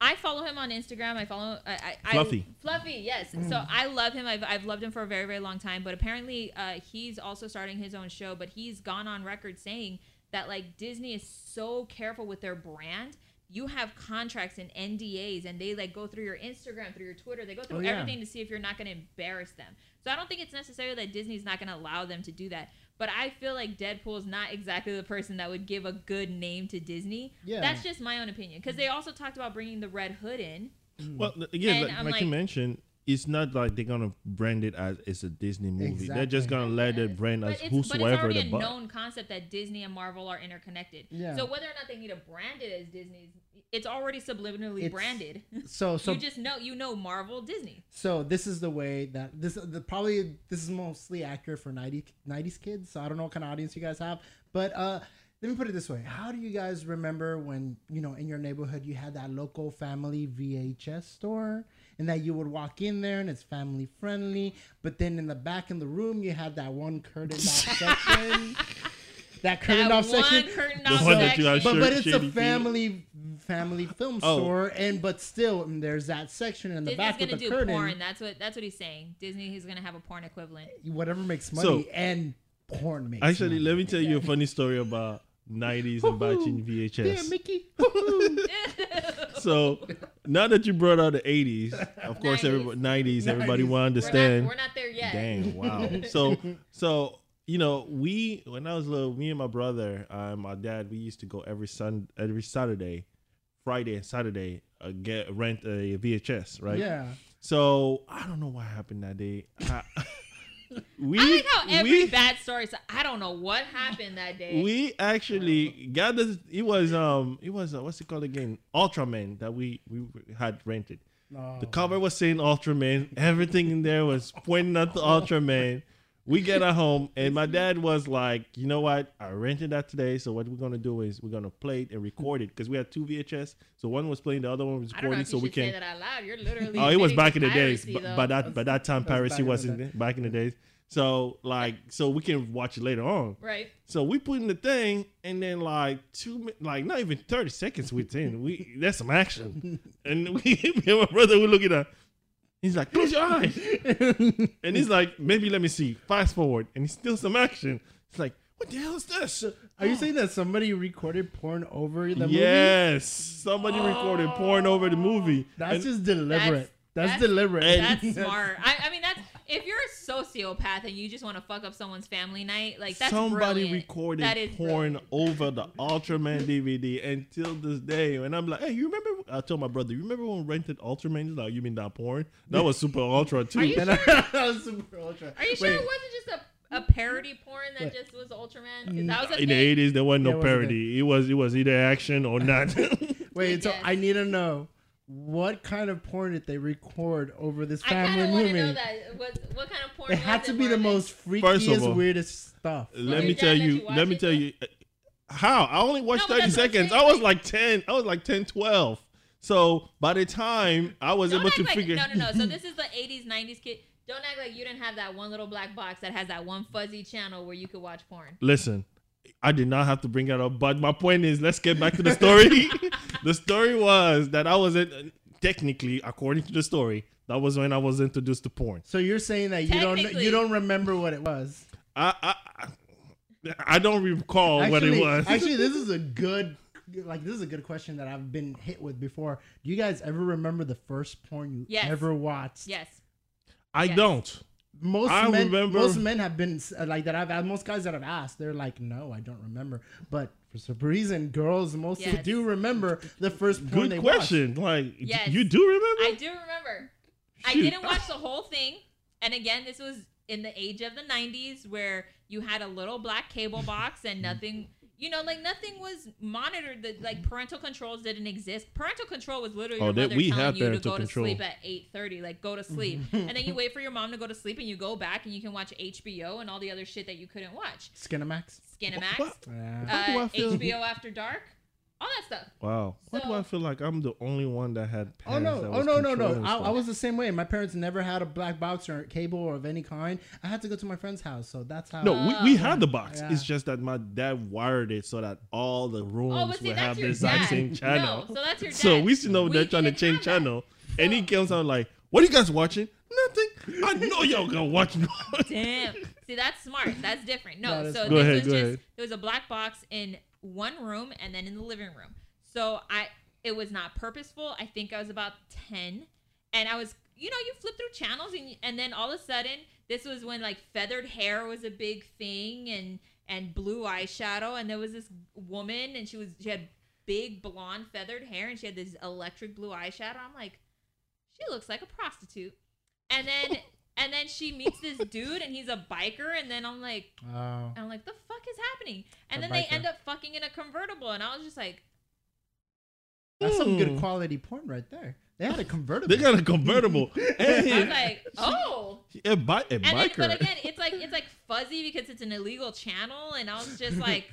I follow him on Instagram. I follow I, I, Fluffy. I, Fluffy, yes. So I love him. I've, I've loved him for a very very long time. But apparently, uh, he's also starting his own show. But he's gone on record saying that like Disney is so careful with their brand you have contracts and NDAs, and they like go through your Instagram, through your Twitter, they go through Oh, yeah. everything to see if you're not going to embarrass them. So I don't think it's necessary that Disney's not going to allow them to do that. But I feel like Deadpool is not exactly the person that would give a good name to Disney. Yeah. That's just my own opinion. Because they also talked about bringing the Red Hood in. Mm. Well, again, And like, I'm like you mentioned, it's not like they're gonna brand it as it's a Disney movie. They're just gonna let it brand But as it's, but it's already the a butt. known concept that Disney and Marvel are interconnected. Yeah. So whether or not they need to brand it as Disney's, it's already subliminally It's- branded. So *laughs* so you just know, you know, Marvel, Disney. So this is the way that this the probably this is mostly accurate for 90, 90s kids. So I don't know what kind of audience you guys have, but uh let me put it this way. How do you guys remember when, you know, in your neighborhood you had that local family VHS store and that you would walk in there and it's family friendly, but then in the back in the room you had that one curtained off *laughs* section. That curtained That off one section. curtain The off one that you section. guys But Shirt, but it's a shady feet. family family film Oh. store and but still mm, there's that section in the Disney's back with gonna the do curtain. porn. That's what that's what he's saying. Disney is gonna have a porn equivalent. whatever makes money So- money and porn makes Actually, money. let me tell you a funny story about 90s and watching Yeah, VHS. Mickey. *laughs* so now that you brought out the 80s, of course, 90s. everybody 90s, everybody 90s. will we're, not, understand. we're not there yet. Dang, wow. *laughs* so, so you know, we when I was little, me and my brother, uh, my dad, we used to go every sun every Saturday, Friday and Saturday, uh, get rent a VHS, right? Yeah. So I don't know what happened that day. I, *laughs* we I like how every we, bad story. So I don't know what happened that day. we actually got this. It was um, it was uh, what's it called again? Ultraman that we we had rented. Oh. The cover was saying Ultraman. Everything in there was pointing at the *laughs* Ultraman. We get at home, *laughs* and my dad was like, "You know what? I rented that today. So what we're gonna do is we're gonna play it and record it because we had two VHS. So one was playing, the other one was I don't know recording. So we should say can. that out loud. You're literally. *laughs* Oh, it was back in the days. But by that by that time, back piracy wasn't day. back in the days. So like, so we can watch it later on. right. So we put in the thing, and then like two, like not even thirty seconds within, we that's some action, and we, *laughs* and my brother we looking at. He's like, close your eyes, *laughs* and he's like, maybe let me see. Fast forward, and he's still some action. It's like, what the hell is this? Are you saying that somebody recorded porn over the movie? yes, somebody recorded porn over the movie. That's And- just deliberate. That's, that's- deliberate. and- That's *laughs* smart. I, I mean, that's if you're a sociopath and you just want to fuck up someone's family night, like that's somebody brilliant. recorded That is porn brilliant. over the Ultraman *laughs* DVD until this day. And I'm like, hey, you remember? I told my brother, you remember when we rented Ultraman? He's like, you mean that porn? That was super *laughs* ultra too. Are you *laughs* sure? I was super ultra. Are you sure Wait, it wasn't just a, a parody porn that just was Ultraman? 'Cause that was a in the eighties, there wasn't Yeah, no it wasn't parody. It was it was either action or *laughs* not. Wait, so I need to know what kind of porn did they record over this I kind family of movie? know that. What, what kind of porn? It had to be the most freakiest, all- weirdest stuff. let your me tell you. you let me tell though? you. How I only watched No, thirty that's what I'm seconds. I was like- like ten. I was like 10, 12. So by the time I was Don't able to like, figure, No, no, no. So this is the *laughs* 80s, 90s kid. Don't act like you didn't have that one little black box that has that one fuzzy channel where you could watch porn. listen, I did not have to bring that up, but my point is, let's get back to the story. *laughs* the story was that I was in, technically, according to the story, that was when I was introduced to porn. So you're saying that you don't you don't remember what it was? I I, I, I don't recall what it was. actually, this is a good like this is a good question that I've been hit with before. Do you guys ever remember the first porn you Yes. ever watched? Yes. I yes. don't. Most I men, remember- most men have been uh, like that. I've most guys that I've asked, they're like, "No, I don't remember." But for some reason, girls mostly Yes. do remember the first porn Good they question. Like, Yes. you do remember? I do remember. I didn't watch the whole thing. And again, this was in the age of the 90s where you had a little black cable box and nothing, you know, like nothing was monitored. That like parental controls didn't exist. Parental control was literally Oh, your that- mother we telling you to go control. to sleep at 8:30, like go to sleep. *laughs* and then you wait for your mom to go to sleep and you go back and you can watch HBO and all the other shit that you couldn't watch. Skinamax. Skinamax, What? Yeah. Why uh, HBO After Dark, all that stuff. Wow. Why do I feel like I'm the only one that had Oh no! Oh no! No! No! I, I was the same way. My parents never had a black box or cable or of any kind. I had to go to my friend's house, so that's how. No, we, we oh. had the box. Yeah. It's just that my dad wired it so that all the oh, rooms Oh, see, would have the exact dad. same channel. No, so that's your dad. So we should know We they're trying to change have that. channel. and he comes out like, What are you guys watching? Nothing. I know y'all gonna watch *laughs* no Damn. See, that's smart. That's different. No, That is so smart. This ahead, was go just ahead. there was a black box in one room and then in the living room. So I it was not purposeful. I think I was about 10 and I was you know, you flip through channels and and then all of a sudden this was when like feathered hair was a big thing and and blue eyeshadow and there was this woman and she was she had big blonde feathered hair and she had this electric blue eyeshadow. I'm like she looks like a prostitute. And then *laughs* and then she meets this *laughs* dude and he's a biker and then I'm like Oh. I'm like, the fuck is happening? And A then they end up fucking in a convertible, and I was just like, That's some good Hmm. quality porn right there. They had a *laughs* convertible. They got a convertible. *laughs* I was like, oh. a, bi- a And then, biker. but again, it's like it's like fuzzy because it's an illegal channel, and I was just like,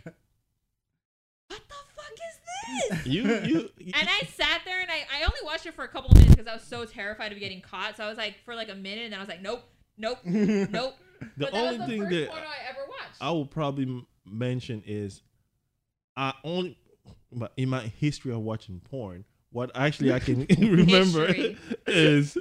what the fuck is this? *laughs* you, you, And I sat there and I, I only watched it for a couple of minutes because I was so terrified of getting caught. So I was like, for like a minute, and then I was like, nope, nope, *laughs* nope. the but only was the thing that I ever watched. I will probably m- mention is I only, but in my history of watching porn, what actually I can *laughs* remember History. is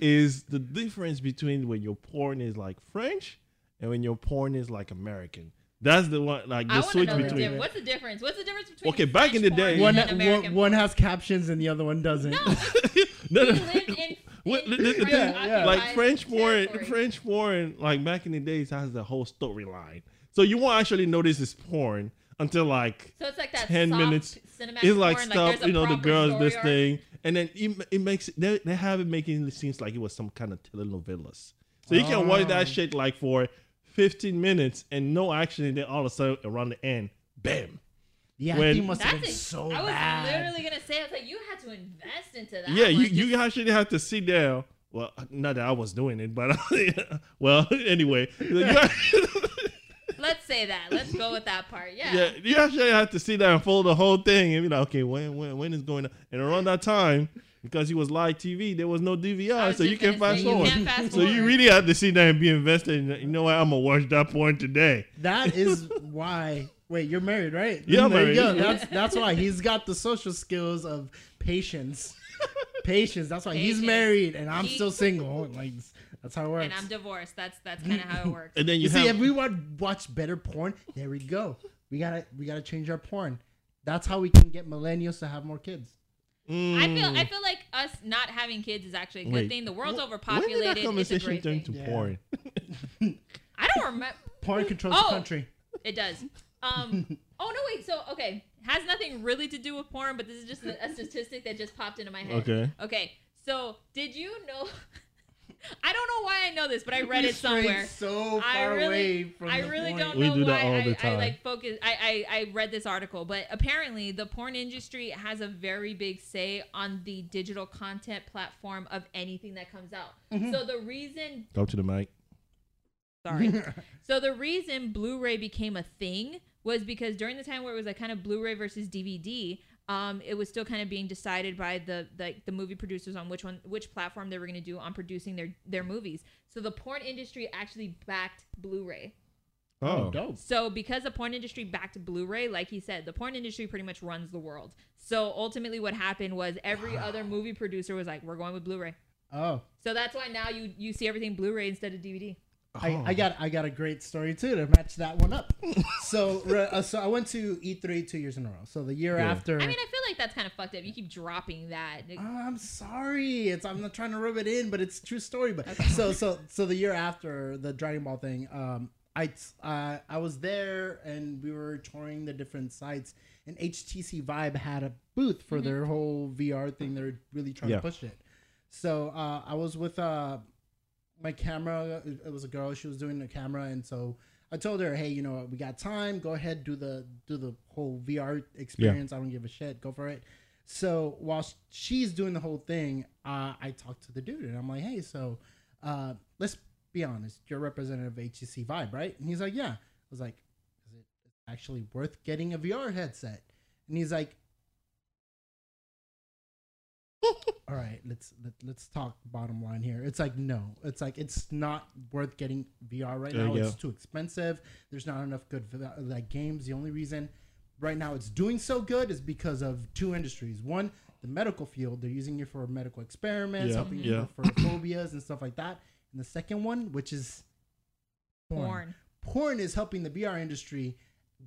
is the difference between when your porn is like French and when your porn is like American. That's the one, like the want to switch know the between. difference. What's the difference? What's the difference between Okay, back in the day- one, and American one, one porn? has captions and the other one doesn't. No, *laughs* no, no, we lived in, *laughs* What- in li- li- French yeah, yeah. like French porn. French porn, like back in the days, has the whole storyline. So you won't actually notice it's porn until like So it's like that 10 soft minutes. it's like porn, stuff, there's a you know, the girls this arc. thing, and then it, it makes they, they have it making it seems like it was some kind of telenovelas. So you can watch Oh. that shit like for 15 minutes and no action, and then all of a sudden around the end, bam. Yeah, When- he must have been a, so I was bad. literally gonna say, I was like, you had to invest into that. yeah, you, one. you Just- actually have to sit down. Well, not that I was doing it, but *laughs* well, anyway, *laughs* let's say that. Let's go with that part. Yeah. yeah, you actually have to sit there and follow the whole thing and be like, okay, when when when is going on? And around that time, because it was live TV, there was no DVR, was so you can gonna fast forward. can't fast *laughs* So you really have to sit there and be invested. In, you know what? I'm gonna watch that porn today. That is why. Wait, you're married, right? Yeah, I'm you married. go. That's that's why he's got the social skills of patience. patience. That's why he's married and I'm He- still single. Like that's how it works. And I'm divorced. That's that's kind of how it *laughs* works. And then you, you see, if we want watch better porn, there we go. We gotta we gotta change our porn. That's how we can get millennials to have more kids. I feel Mm. I feel like us not having kids is actually a good Wait, thing. The world's wh- overpopulated. When did that conversation turn to Yeah. porn? *laughs* I don't remember. Porn controls Oh. the country. It does. Um. *laughs* oh no! Wait. So okay, has nothing really to do with porn, but this is just a, a statistic that just popped into my head. Okay. Okay. So did you know? *laughs* I don't know why I know this, but I read We it somewhere. So I far really- away from I the really point. don't We know do why that all I, the I time. like focus. I, I I read this article, but apparently the porn industry has a very big say on the digital content platform of anything that comes out. Mm-hmm. So the reason Go to the mic. Sorry. *laughs* so the reason Blu-ray became a thing was because during the time where it was like kind of Blu-ray versus DVD, um, it was still kind of being decided by the the, the movie producers on which one which platform they were going to do on producing their their movies. So the porn industry actually backed Blu-ray. Oh, Oh, dope. So because the porn industry backed Blu-ray, like he said, the porn industry pretty much runs the world. So ultimately, what happened was every other movie producer was like, "We're going with Blu-ray." Oh, So that's why now you you see everything Blu-ray instead of DVD. I, Oh. I got I got a great story too to match that one up. *laughs* so uh, so I went to E3 two years in a row. So the year Yeah. after. I mean, I feel like that's kind of fucked up. You keep dropping that. Oh, I'm sorry. It's I'm not trying to rub it in, but it's a true story. But so so so the year after the Dragon Ball thing, um, I uh, I was there and we were touring the different sites, and HTC Vive had a booth for their whole VR thing. They're really trying Yeah. to push it. So uh, I was with uh, my camera. It was a girl. She was doing the camera, and so I told her, "Hey, you know, we got time. Go ahead, do the do the whole VR experience. I don't give a shit. Go for it." So while she's doing the whole thing, uh, I talked to the dude, and I'm like, "Hey, so uh, let's be honest. You're representative of HTC Vive, right?" And he's like, "Yeah." I was like, "Is it actually worth getting a VR headset?" And he's like, all right, let's let, let's talk bottom line here. It's like no, it's like it's not worth getting VR right There now. It's too expensive. There's not enough good vi- like games. The only reason right now it's doing so good is because of two industries. One, the medical field. They're using it for medical experiments, Yeah, helping yeah. people for *coughs* phobias and stuff like that. And the second one, which is porn. porn. Porn is helping the VR industry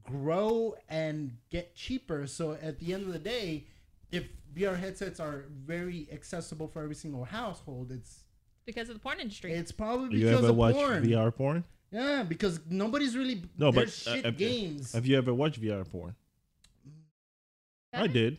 grow and get cheaper. So at the end of the day, if VR headsets are very accessible for every single household, it's because of the porn industry. it's probably You because ever of watch porn. VR porn? Yeah, because nobody's really No, but there's uh, shit have, games. have you ever watched VR porn? I did.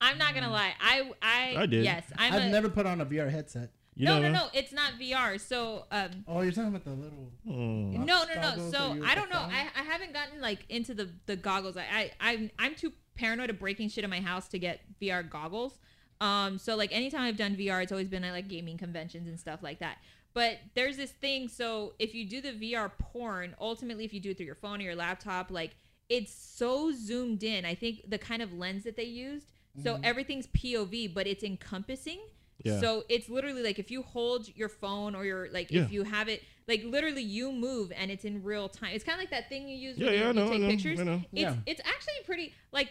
I'm not gonna lie. I I, I did. Yes, I'm I've a, never put on a VR headset. You no, never? no, no. It's not VR. So um, Oh, you're talking about the little. Hmm. no, no, no. So I don't know. I, I haven't gotten like into the the goggles. I, I I'm I'm too paranoid of breaking shit in my house to get VR goggles. Um, so like anytime I've done VR, it's always been at like gaming conventions and stuff like that. But there's this thing. So if you do the VR porn, ultimately, if you do it through your phone or your laptop, like it's so zoomed in. I think the kind of lens that they used. So everything's POV, but it's encompassing. Yeah. So it's literally like if you hold your phone or your like Yeah. if you have it like literally you move and it's in real time. It's kind of like that thing you use Yeah, when yeah, you, I you know, I take know, pictures. I know. It's Yeah. it's actually pretty like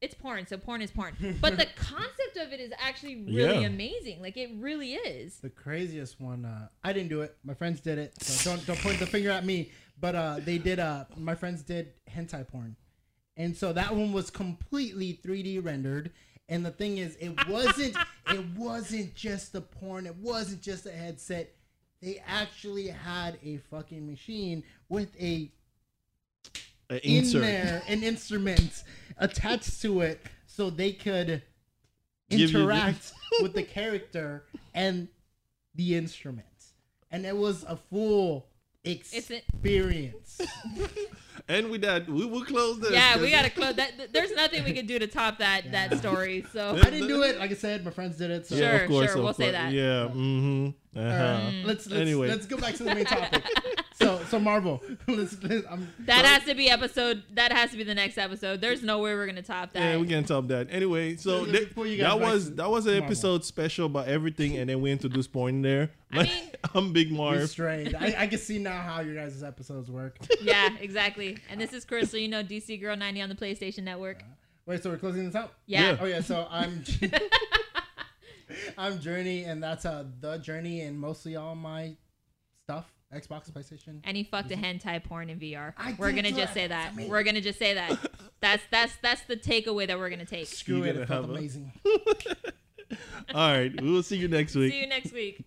it's porn, so porn is porn. *laughs* But the concept of it is actually really Yeah. amazing. Like it really is. The craziest one. Uh, I didn't do it. My friends did it. So don't don't point the finger at me. But uh, they did. Uh, my friends did hentai porn, and so that one was completely 3D rendered. And the thing is, it wasn't. it wasn't just the porn. It wasn't just a headset. They actually had a fucking machine with a An in insert. there an instrument attached to it so they could Give you the- interact with the character and the instrument. And it was a full It's a- experience. *laughs* And we that, we will close this. Yeah, we gotta close that. There's nothing we could do to top that Yeah. that story. So *laughs* I didn't do it. Like I said, my friends did it. So Sure, of course, sure, of we'll say that. Yeah. Mm-hmm. Uh-huh. right, let's let's, Anyway. let's go back to the main topic. *laughs* so so Marvel. *laughs* let's, let's, I'm, that has to be episode. That has to be the next episode. There's no way we're gonna top that. Yeah, we can top that. Anyway, so Let's- that, you that was that was an Marvel. episode special about everything, and then we introduced porn in there. I mean- *laughs* I'm Big Marv. restrained. I, I can see now how your guys' episodes work. *laughs* yeah, exactly. And this is Chris, so you know DC Girl 90 on the PlayStation Network. Wait, so we're closing this out? Yeah. Yeah. Oh yeah, so I'm I'm Journey, and that's uh the Journey, and mostly all my stuff, Xbox, PlayStation. And he fucked a hentai porn in VR. I we're gonna just say that. I We're gonna just say that. That's that's that's the takeaway that we're gonna take. Screw You it, it felt amazing. *laughs* All right, we will see you next week. See you next week.